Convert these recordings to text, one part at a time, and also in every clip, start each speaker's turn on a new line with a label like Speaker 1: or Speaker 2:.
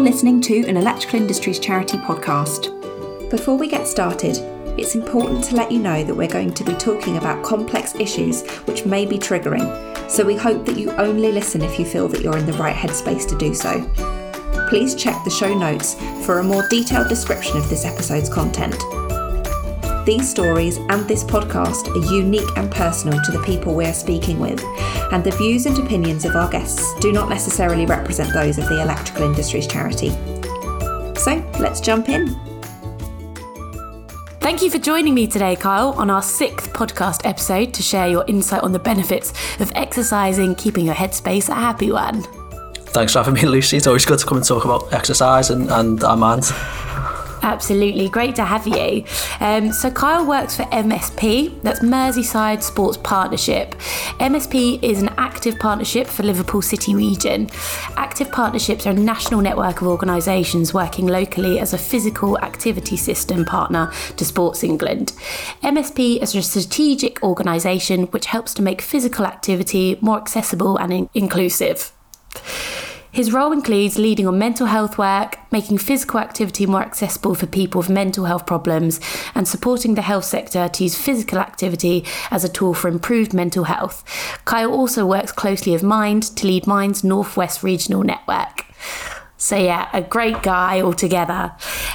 Speaker 1: You're listening to an Electrical Industries Charity podcast. Before we get started, it's important to let you know that we're going to be talking about complex issues which may be triggering, so we hope that you only listen if you feel that you're in the right headspace to do so. Please check the show notes for a more detailed description of this episode's content. These stories and this podcast are unique and personal to the people we are speaking with, and the views and opinions of our guests do not necessarily represent those of the Electrical Industries Charity. So let's jump in.
Speaker 2: Thank you for joining me today, Kyle, on our sixth podcast episode to share your insight on the benefits of exercising, keeping your headspace a happy one.
Speaker 3: Thanks for having me, Lucy. It's always good to come and talk about exercise and, and our minds.
Speaker 2: Absolutely, great to have you. Um, so, Kyle works for MSP, that's Merseyside Sports Partnership. MSP is an active partnership for Liverpool City region. Active partnerships are a national network of organisations working locally as a physical activity system partner to Sports England. MSP is a strategic organisation which helps to make physical activity more accessible and in- inclusive. His role includes leading on mental health work, making physical activity more accessible for people with mental health problems, and supporting the health sector to use physical activity as a tool for improved mental health. Kyle also works closely with Mind to lead Mind's Northwest Regional Network. So yeah, a great guy altogether.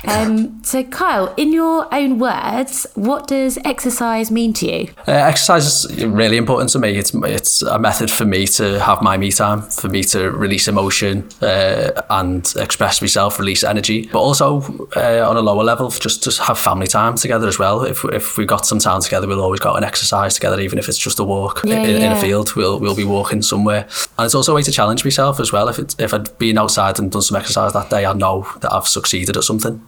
Speaker 2: Um, so Kyle, in your own words, what does exercise mean to you?
Speaker 3: Uh, exercise is really important to me. It's it's a method for me to have my me time, for me to release emotion uh, and express myself, release energy, but also uh, on a lower level, just to have family time together as well. If if we got some time together, we'll always go and exercise together, even if it's just a walk
Speaker 2: Yeah,
Speaker 3: in, in a field. We'll we'll be walking somewhere, and it's also a way to challenge myself as well. If it's, if I'd been outside and done some exercise that day, I know that I've succeeded at something.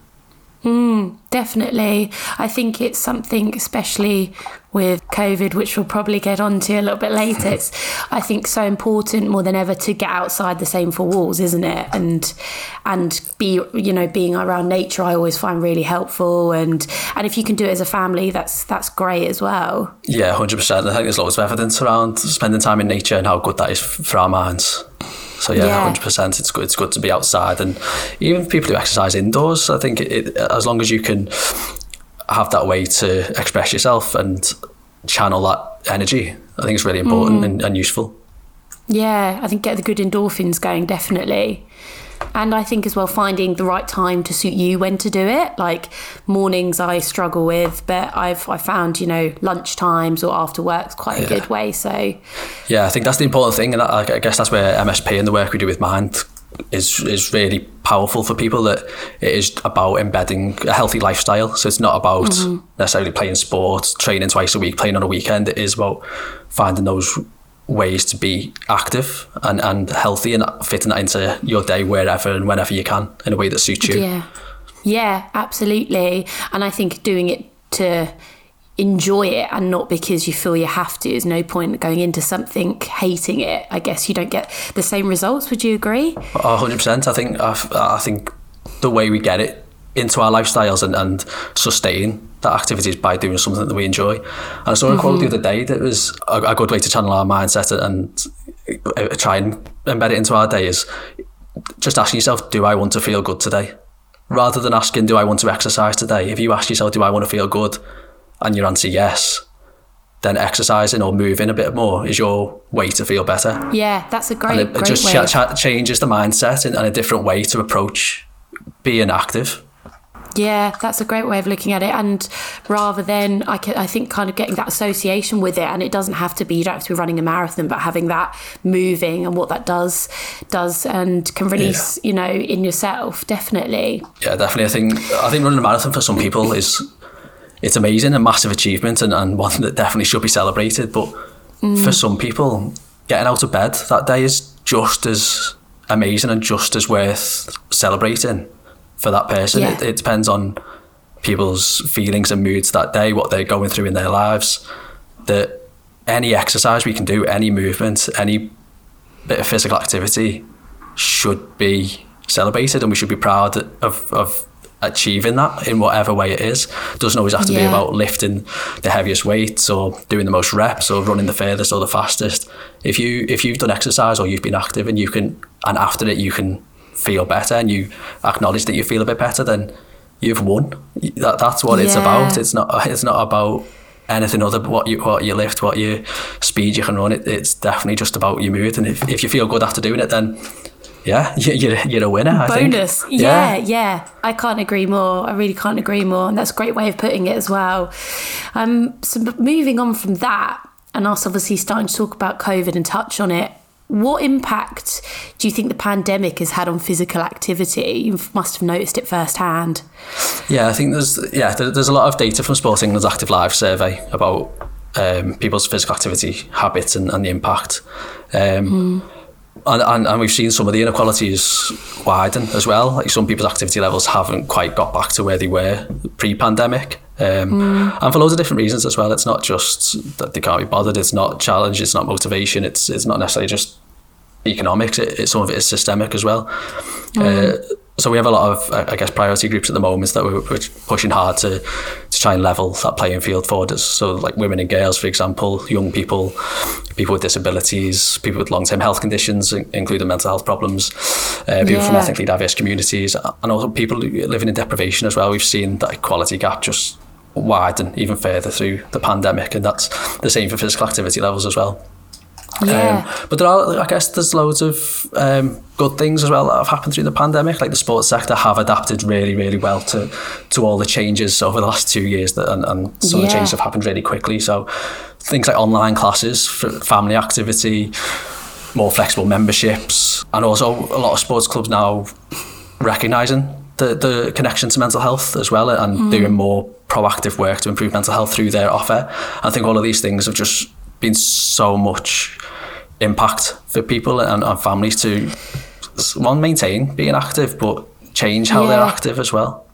Speaker 2: Mm, definitely. I think it's something, especially with COVID, which we'll probably get onto a little bit later. It's, I think, so important more than ever to get outside the same four walls, isn't it? And and be, you know, being around nature, I always find really helpful. And and if you can do it as a family, that's that's great as well.
Speaker 3: Yeah, hundred percent. I think there's loads of evidence around spending time in nature and how good that is for our minds. So yeah,
Speaker 2: Yeah.
Speaker 3: hundred percent. It's good. It's good to be outside, and even people who exercise indoors. I think it, it, as long as you can have that way to express yourself and channel that energy, I think it's really important mm. and, and useful.
Speaker 2: Yeah, I think get the good endorphins going, definitely. And I think as well finding the right time to suit you when to do it. Like mornings I struggle with, but I've I found, you know, lunch times or after work's quite a
Speaker 3: Yeah.
Speaker 2: good way. So
Speaker 3: Yeah, I think that's the important thing, and I, I guess that's where MSP and the work we do with Mind is is really powerful for people. That it is about embedding a healthy lifestyle. So it's not about mm-hmm. necessarily playing sport, training twice a week, playing on a weekend. It is about finding those ways to be active and, and healthy and fitting that into your day wherever and whenever you can in a way that suits you.
Speaker 2: yeah. Yeah, absolutely. And I think doing it to enjoy it and not because you feel you have to is no point going into something hating it. I guess you don't get the same results. Would you agree?
Speaker 3: A hundred percent. I think I, I think the way we get it into our lifestyles and, and sustain that activity is by doing something that we enjoy. And I saw a quote the other day that was a, a good way to channel our mindset and uh, try and embed it into our day is just asking yourself, do I want to feel good today? Rather than asking, do I want to exercise today? If you ask yourself, do I want to feel good? And your answer yes, then exercising or moving a bit more is your way to feel better
Speaker 2: Yeah, that's a great,
Speaker 3: and it, it
Speaker 2: great
Speaker 3: just cha-
Speaker 2: of-
Speaker 3: changes the mindset and, and a different way to approach being active.
Speaker 2: Yeah, that's a great way of looking at it. And rather than, I, ca- I think, kind of getting that association with it, and it doesn't have to be, you don't have to be running a marathon, but having that moving and what that does, does and can release, you know, in yourself, definitely.
Speaker 3: Yeah, definitely. I think I think running a marathon for some people is it's amazing, a massive achievement, and, and one that definitely should be celebrated. But mm. for some people, getting out of bed that day is just as amazing and just as worth celebrating for that person.
Speaker 2: Yeah.
Speaker 3: It, it depends on people's feelings and moods that day, what they're going through in their lives. That any exercise we can do, any movement, any bit of physical activity should be celebrated and we should be proud of, of achieving that in whatever way it is. It doesn't always have to be about lifting the heaviest weights or doing the most reps or running the furthest or the fastest. If you if you've done exercise or you've been active and you can and after it you can feel better and you acknowledge that you feel a bit better, then you've won. That, that's what it's about. It's not it's not about anything other but what you what you lift, what you speed you can run. It, it's definitely just about your mood. And if, if you feel good after doing it, then yeah, you- you're, you're a winner. I think.
Speaker 2: Bonus. Yeah, yeah, I can't agree more. I really can't agree more. And that's a great way of putting it as well. Um, so moving on from that, and us obviously starting to talk about COVID and touch on it. What impact do you think the pandemic has had on physical activity? You must have noticed it firsthand.
Speaker 3: Yeah, I think there's yeah there, there's a lot of data from Sports England's Active Life survey about um, people's physical activity habits and, and the impact. Um, and, and, and we've seen some of the inequalities widen as well. Like some people's activity levels haven't quite got back to where they were pre-pandemic. Um, And for loads of different reasons as well. It's not just that they can't be bothered. It's not challenge. It's not motivation. It's it's not necessarily just economics. It, it, some of it is systemic as well. Uh, so we have a lot of, I guess, priority groups at the moment that we're, we're pushing hard to to try and level that playing field for us. So like women and girls, for example, young people, people with disabilities, people with long-term health conditions, including mental health problems, uh, people from
Speaker 2: Yeah.
Speaker 3: ethnically diverse communities, and also people living in deprivation as well. We've seen that equality gap just widen even further through the pandemic, and that's the same for physical activity levels as well.
Speaker 2: Yeah.
Speaker 3: Um, but there are, I guess, there's loads of um, good things as well that have happened through the pandemic. Like the sports sector have adapted really, really well to to all the changes over the last two years, that, and, and some of the changes have happened really quickly. So things like online classes for family activity, more flexible memberships, and also a lot of sports clubs now recognising the, the connection to mental health as well and mm. doing more proactive work to improve mental health through their offer. I think all of these things have just been so much impact for people and, and families to one maintain being active but change how they're active as well.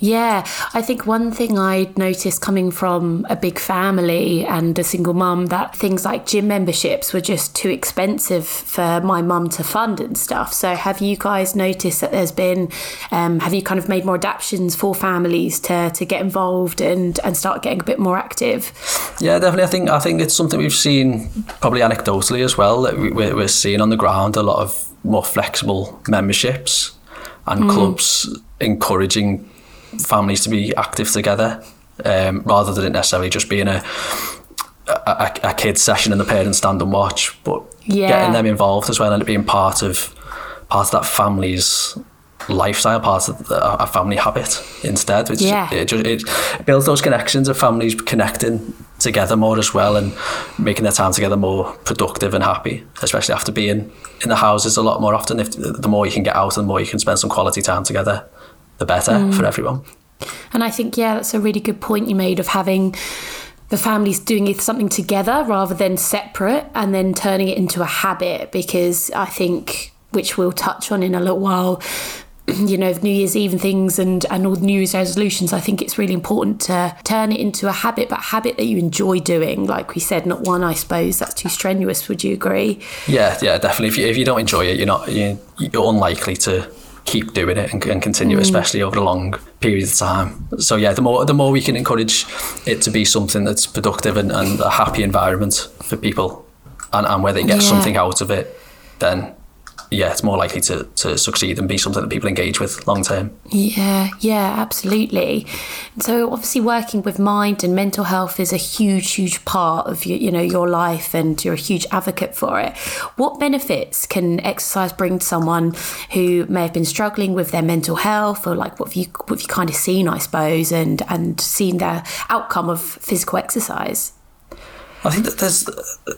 Speaker 2: Yeah, I think one thing I noticed coming from a big family and a single mum that things like gym memberships were just too expensive for my mum to fund and stuff. So, have you guys noticed that there's been, um, have you kind of made more adaptations for families to, to get involved and, and start getting a bit more active?
Speaker 3: Yeah, definitely. I think I think it's something we've seen probably anecdotally as well. That we, we're, we're seeing on the ground a lot of more flexible memberships and clubs encouraging families to be active together um, rather than it necessarily just being a a, a kids session and the parents stand and watch, but
Speaker 2: Yeah.
Speaker 3: getting them involved as well and it being part of part of that family's lifestyle, part of the, a family habit instead. Which
Speaker 2: Yeah.
Speaker 3: it, just, it builds those connections of families connecting together more as well and making their time together more productive and happy, especially after being in the houses a lot more often. If the more you can get out and the more you can spend some quality time together, the better mm. for everyone.
Speaker 2: And I think, yeah, that's a really good point you made of having the families doing something together rather than separate and then turning it into a habit because I think, which we'll touch on in a little while, you know, New Year's Eve and things and, and all the New Year's resolutions, I think it's really important to turn it into a habit, but a habit that you enjoy doing. Like we said, not one, I suppose, that's too strenuous. Would you agree?
Speaker 3: Yeah, yeah, definitely. If you, if you don't enjoy it, you're not you, you're unlikely to keep doing it and, and continue, mm. especially over a long period of time. So yeah, the more the more we can encourage it to be something that's productive and, and a happy environment for people, and, and where they get
Speaker 2: Yeah.
Speaker 3: something out of it, then yeah, it's more likely to, to succeed and be something that people engage with long term.
Speaker 2: Yeah, yeah, absolutely. So obviously working with mind and mental health is a huge, huge part of your, you know, your life and you're a huge advocate for it. What benefits can exercise bring to someone who may have been struggling with their mental health or like what have you what have you kind of seen, I suppose, and and seen the outcome of physical exercise?
Speaker 3: I think that there's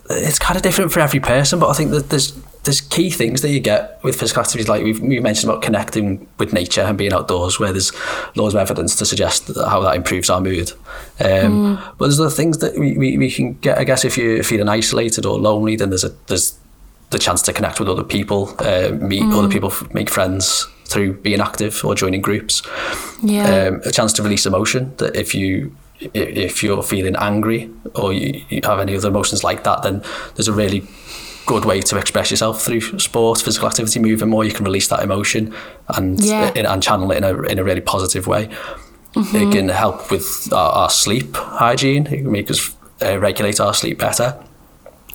Speaker 3: it's kind of different for every person, but I think that there's there's key things that you get with physical activities, like we've we mentioned about connecting with nature and being outdoors, where there's loads of evidence to suggest that- how that improves our mood. Um, But there's other things that we, we, we can get. I guess if you're feeling isolated or lonely, then there's a there's the chance to connect with other people, uh, meet other people, make friends through being active or joining groups
Speaker 2: Yeah.
Speaker 3: um, a chance to release emotion. That if you if you're feeling angry or you, you have any other emotions like that, then there's a really good way to express yourself through sport, physical activity, moving more. You can release that emotion and
Speaker 2: Yeah.
Speaker 3: and channel it in a in a really positive way. It can help with our, our sleep hygiene. It can make us uh, regulate our sleep better.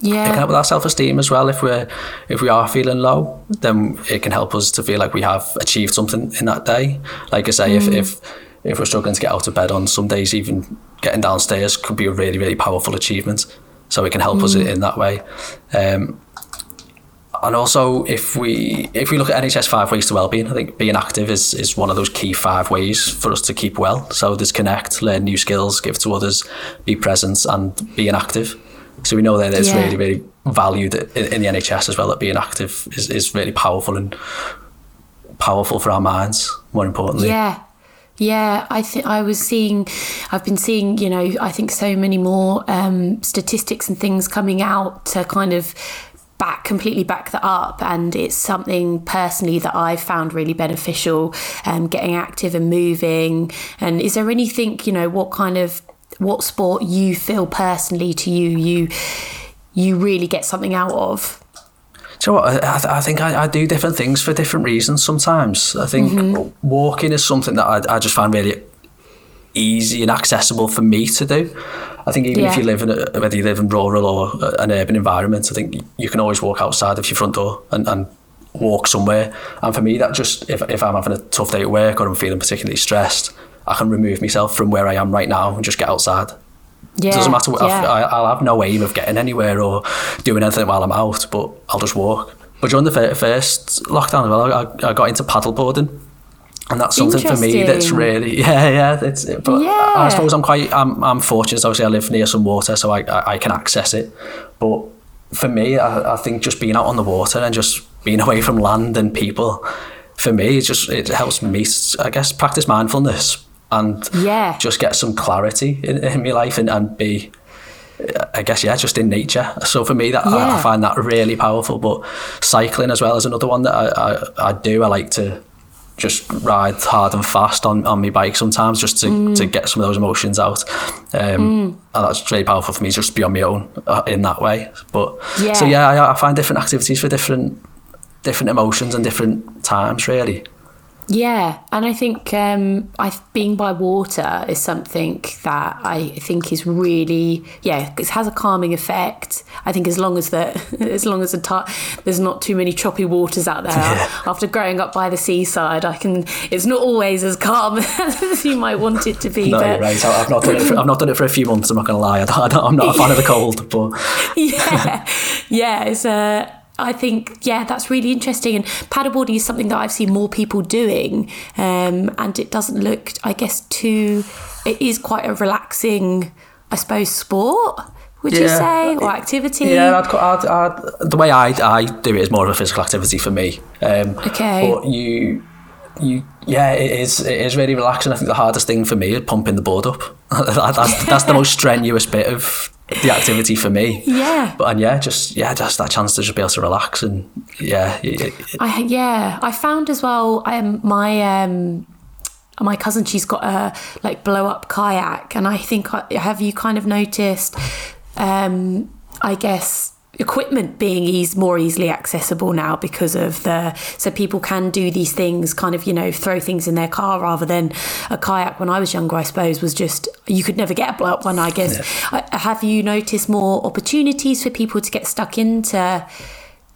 Speaker 2: Yeah.
Speaker 3: It can help with our self-esteem as well. If we're if we are feeling low, then it can help us to feel like we have achieved something in that day. Like I say, if if if we're struggling to get out of bed on some days, even getting downstairs could be a really really powerful achievement. So it can help us in that way. Um, and also, if we if we look at NHS five ways to wellbeing, I think being active is is one of those key five ways for us to keep well. So there's connect, learn new skills, give to others, be present, and being active. So we know that it's
Speaker 2: Yeah.
Speaker 3: really really valued in, in the NHS as well. That being active is, is really powerful and powerful for our minds. More importantly,
Speaker 2: Yeah. Yeah, I think I was seeing, I've been seeing, you know, I think so many more um, statistics and things coming out to kind of back completely back that up and it's something personally that I've found really beneficial um, getting active and moving and is there anything you know what kind of what sport you feel personally to you you you really get something out of
Speaker 3: so you know what? I, I- I think I, I do different things for different reasons sometimes. I think walking is something that I, I just find really easy and accessible for me to do. I think even if you live in a, whether you live in rural or an urban environment, I think you can always walk outside of your front door and, and walk somewhere. And for me, that just if, if I'm having a tough day at work or I'm feeling particularly stressed, I can remove myself from where I am right now and just get outside.
Speaker 2: yeah
Speaker 3: It doesn't matter. What,
Speaker 2: yeah.
Speaker 3: I, I'll have no aim of getting anywhere or doing anything while I'm out, but I'll just walk. But during the fir- first lockdown well, I, I got into paddleboarding. And that's something for me that's really yeah yeah. It's, but
Speaker 2: Yeah.
Speaker 3: I suppose I'm quite I'm, I'm fortunate. Obviously, I live near some water, so I, I, I can access it. But for me, I, I think just being out on the water and just being away from land and people, for me, it just it helps me. I guess practice mindfulness and
Speaker 2: Yeah.
Speaker 3: just get some clarity in, in my life and, and be I guess yeah, just in nature. So for me, that I, I find that really powerful. But cycling as well is another one that I, I, I do. I like to just ride hard and fast on, on my bike sometimes, just to,
Speaker 2: Mm.
Speaker 3: to get some of those emotions out. Um, And that's really powerful for me, just to be on my own uh, in that way. But
Speaker 2: Yeah.
Speaker 3: so yeah, I, I find different activities for different different emotions and different times, really.
Speaker 2: Yeah, and I think um, I being by water is something that I think is really yeah, it has a calming effect. I think as long as the as long as the ti there's not too many choppy waters out there.
Speaker 3: Yeah.
Speaker 2: After growing up by the seaside, I can. It's not always as calm as you might want it to be.
Speaker 3: No,
Speaker 2: but
Speaker 3: you're right. I've not done it. For, I've not done it for a few months. I'm not going to lie. I don't, I'm not a fan of the cold, but
Speaker 2: yeah, yeah. It's uh, I think yeah, that's really interesting. And paddleboarding is something that I've seen more people doing, um, and it doesn't look, I guess, too. It is quite a relaxing, I suppose, sport. Would you say or activity?
Speaker 3: Yeah, I'd, I'd, I'd, the way I, I do it is more of a physical activity for me. Um,
Speaker 2: Okay.
Speaker 3: But you, you, yeah, it is. It is really relaxing. I think the hardest thing for me is pumping the blood up. that's, that's the most strenuous bit of the activity for me.
Speaker 2: Yeah.
Speaker 3: But and yeah, just yeah, just that chance to just be able to relax and yeah, it, it-
Speaker 2: I yeah, I found as well. Um, my um, my cousin, she's got a like blow up kayak, and I think have you kind of noticed? Um, I guess equipment being ease more easily accessible now because of the so people can do these things kind of you know throw things in their car rather than a kayak when I was younger I suppose was just you could never get a blow up one I guess I, have you noticed more opportunities for people to get stuck into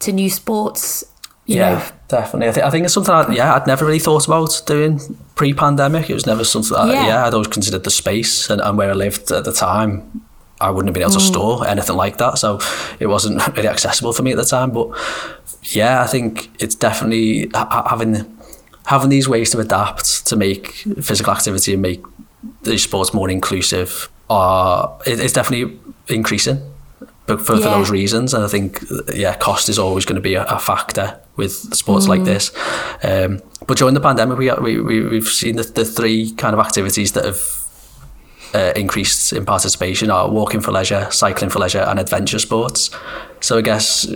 Speaker 2: to new sports you
Speaker 3: yeah,
Speaker 2: know
Speaker 3: definitely. I think I think it's something. I, yeah, I'd never really thought about doing pre-pandemic. It was never something. That,
Speaker 2: Yeah.
Speaker 3: yeah. I'd always considered the space and, and where I lived at the time. I wouldn't have been able
Speaker 2: Mm.
Speaker 3: to store anything like that, so it wasn't really accessible for me at the time. But yeah, I think it's definitely ha- ha- having having these ways to adapt to make physical activity and make these sports more inclusive. Are it, it's definitely increasing but for, for those reasons. And I think, yeah, cost is always going to be a, a factor with sports like this. Um, but during the pandemic, we, we, we, we've seen the, the three kind of activities that have uh, increased in participation are walking for leisure, cycling for leisure, and adventure sports. So I guess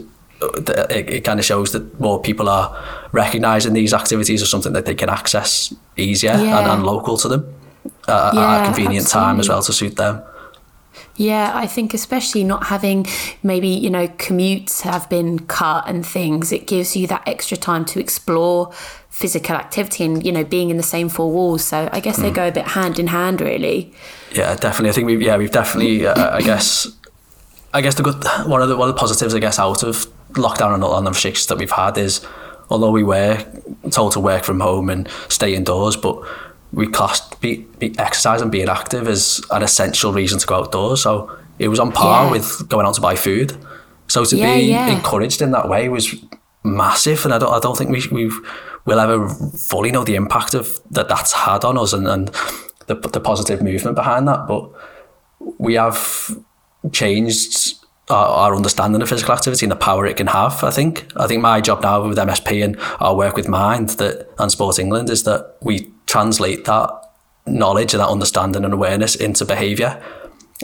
Speaker 3: uh, it, it kind of shows that more people are recognising these activities as something that they can access easier and,
Speaker 2: Yeah.
Speaker 3: and local to them uh, at a convenient time as well to suit them.
Speaker 2: Yeah, I think especially not having maybe, you know, commutes have been cut and things, it gives you that extra time to explore physical activity and, you know, being in the same four walls. So I guess they
Speaker 3: Mm.
Speaker 2: go a bit hand in hand, really.
Speaker 3: Yeah, definitely. I think we've yeah we've definitely uh, I guess I guess the good one of the one of the positives I guess out of lockdown and all the restrictions that we've had is although we were told to work from home and stay indoors, but we classed be, be exercise and being active as an essential reason to go outdoors. So it was on par
Speaker 2: Yeah.
Speaker 3: with going out to buy food. So to
Speaker 2: Yeah,
Speaker 3: be
Speaker 2: yeah.
Speaker 3: encouraged in that way was massive, and I don't I don't think we we've will ever fully know the impact of that that's had on us and, and the the positive movement behind that. But we have changed our, our understanding of physical activity and the power it can have. I think. I think my job now with MSP and our work with Mind that and Sports England is that we translate that knowledge and that understanding and awareness into behaviour.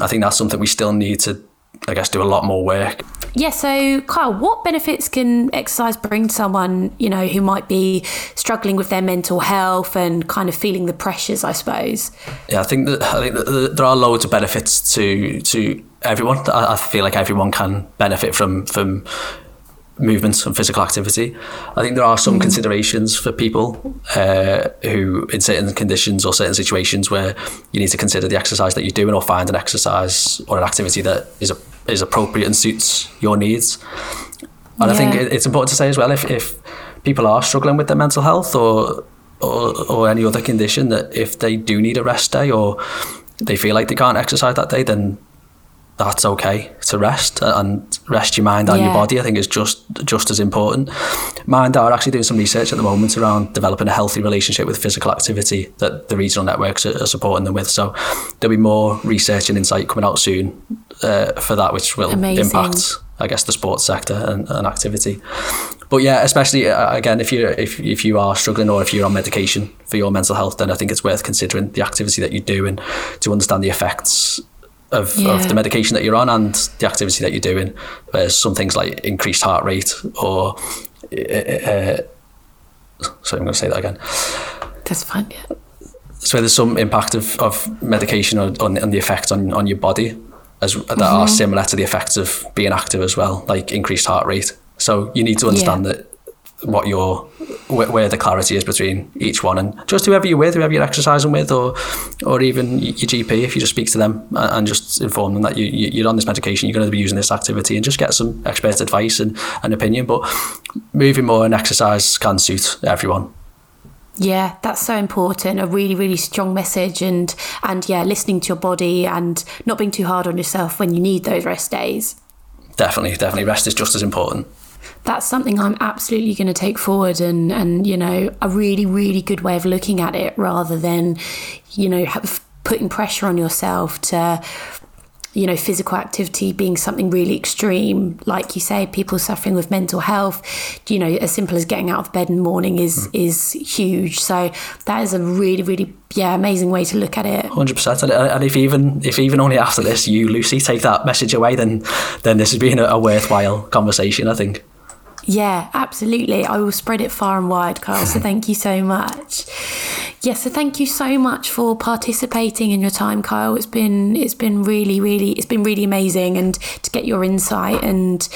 Speaker 3: I think that's something we still need to, I guess, do a lot more work.
Speaker 2: Yeah, so Kyle, what benefits can exercise bring to someone, you know, who might be struggling with their mental health and kind of feeling the pressures, I suppose?
Speaker 3: Yeah, I think that I think that there are loads of benefits to to everyone. I, I feel like everyone can benefit from from movement and physical activity. I think there are some considerations for people uh, who, in certain conditions or certain situations, where you need to consider the exercise that you're doing or find an exercise or an activity that is a, is appropriate and suits your needs. And I think it- it's important to say as well if, if people are struggling with their mental health or, or or any other condition that if they do need a rest day or they feel like they can't exercise that day, then that's okay to rest and rest your mind and your body. I think is just just as important. Mind are actually doing some research at the moment around developing a healthy relationship with physical activity that the regional networks are, are supporting them with. So there'll be more research and insight coming out soon uh, for that, which will
Speaker 2: Amazing.
Speaker 3: impact, I guess, the sports sector and, and activity. But yeah, especially uh, again, if you if if you are struggling or if you're on medication for your mental health, then I think it's worth considering the activity that you do and to understand the effects of,
Speaker 2: Yeah.
Speaker 3: of the medication that you're on and the activity that you're doing. There's some things like increased heart rate or uh, uh, sorry, I'm going to say that again.
Speaker 2: That's fine. Yeah.
Speaker 3: So there's some impact of, of medication on, on, on the effects on, on your body as that are similar to the effects of being active as well, like increased heart rate. So you need to understand that what your where, where the clarity is between each one, and just whoever you're with, whoever you're exercising with, or or even your GP, if you just speak to them and just inform them that you, you- you're on this medication, you're going to be using this activity, and just get some expert advice and an opinion. But moving more and exercise can suit everyone.
Speaker 2: Yeah, that's so important. A really, really strong message, and and yeah, listening to your body and not being too hard on yourself when you need those rest days.
Speaker 3: Definitely, definitely, rest is just as important.
Speaker 2: That's something I'm absolutely going to take forward, and and you know, a really, really good way of looking at it, rather than, you know, have, putting pressure on yourself to. You know, physical activity being something really extreme, like you say, people suffering with mental health. You know, as simple as getting out of bed in the morning is hmm. is huge. So that is a really, really yeah, amazing way to look at it.
Speaker 3: Hundred percent, and and if even if even only after this you Lucy take that message away, then then this has been a, a worthwhile conversation. I think.
Speaker 2: Yeah, absolutely. I will spread it far and wide, Carl. So thank you so much. Yes, so thank you so much for participating in your time, Kyle. It's been it's been really, really it's been really amazing, and to get your insight and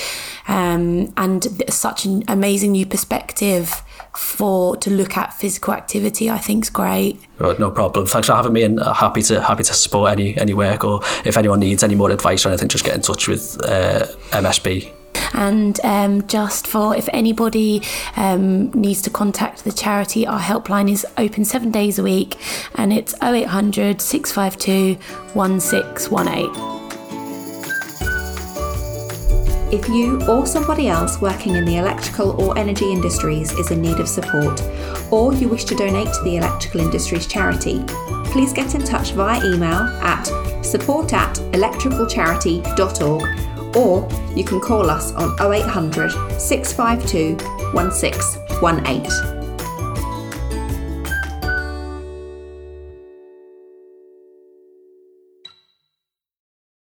Speaker 2: um, and such an amazing new perspective for to look at physical activity. I think is great.
Speaker 3: Right, no problem. Thanks for having me, and uh, happy to happy to support any any work or if anyone needs any more advice or anything, just get in touch with uh, MSP.
Speaker 2: And um, just for if anybody um, needs to contact the charity, our helpline is open seven days a week and it's 0800 652 1618.
Speaker 1: If you or somebody else working in the electrical or energy industries is in need of support, or you wish to donate to the Electrical Industries charity, please get in touch via email at support at electricalcharity.org or you can call us on 0800 652 1618.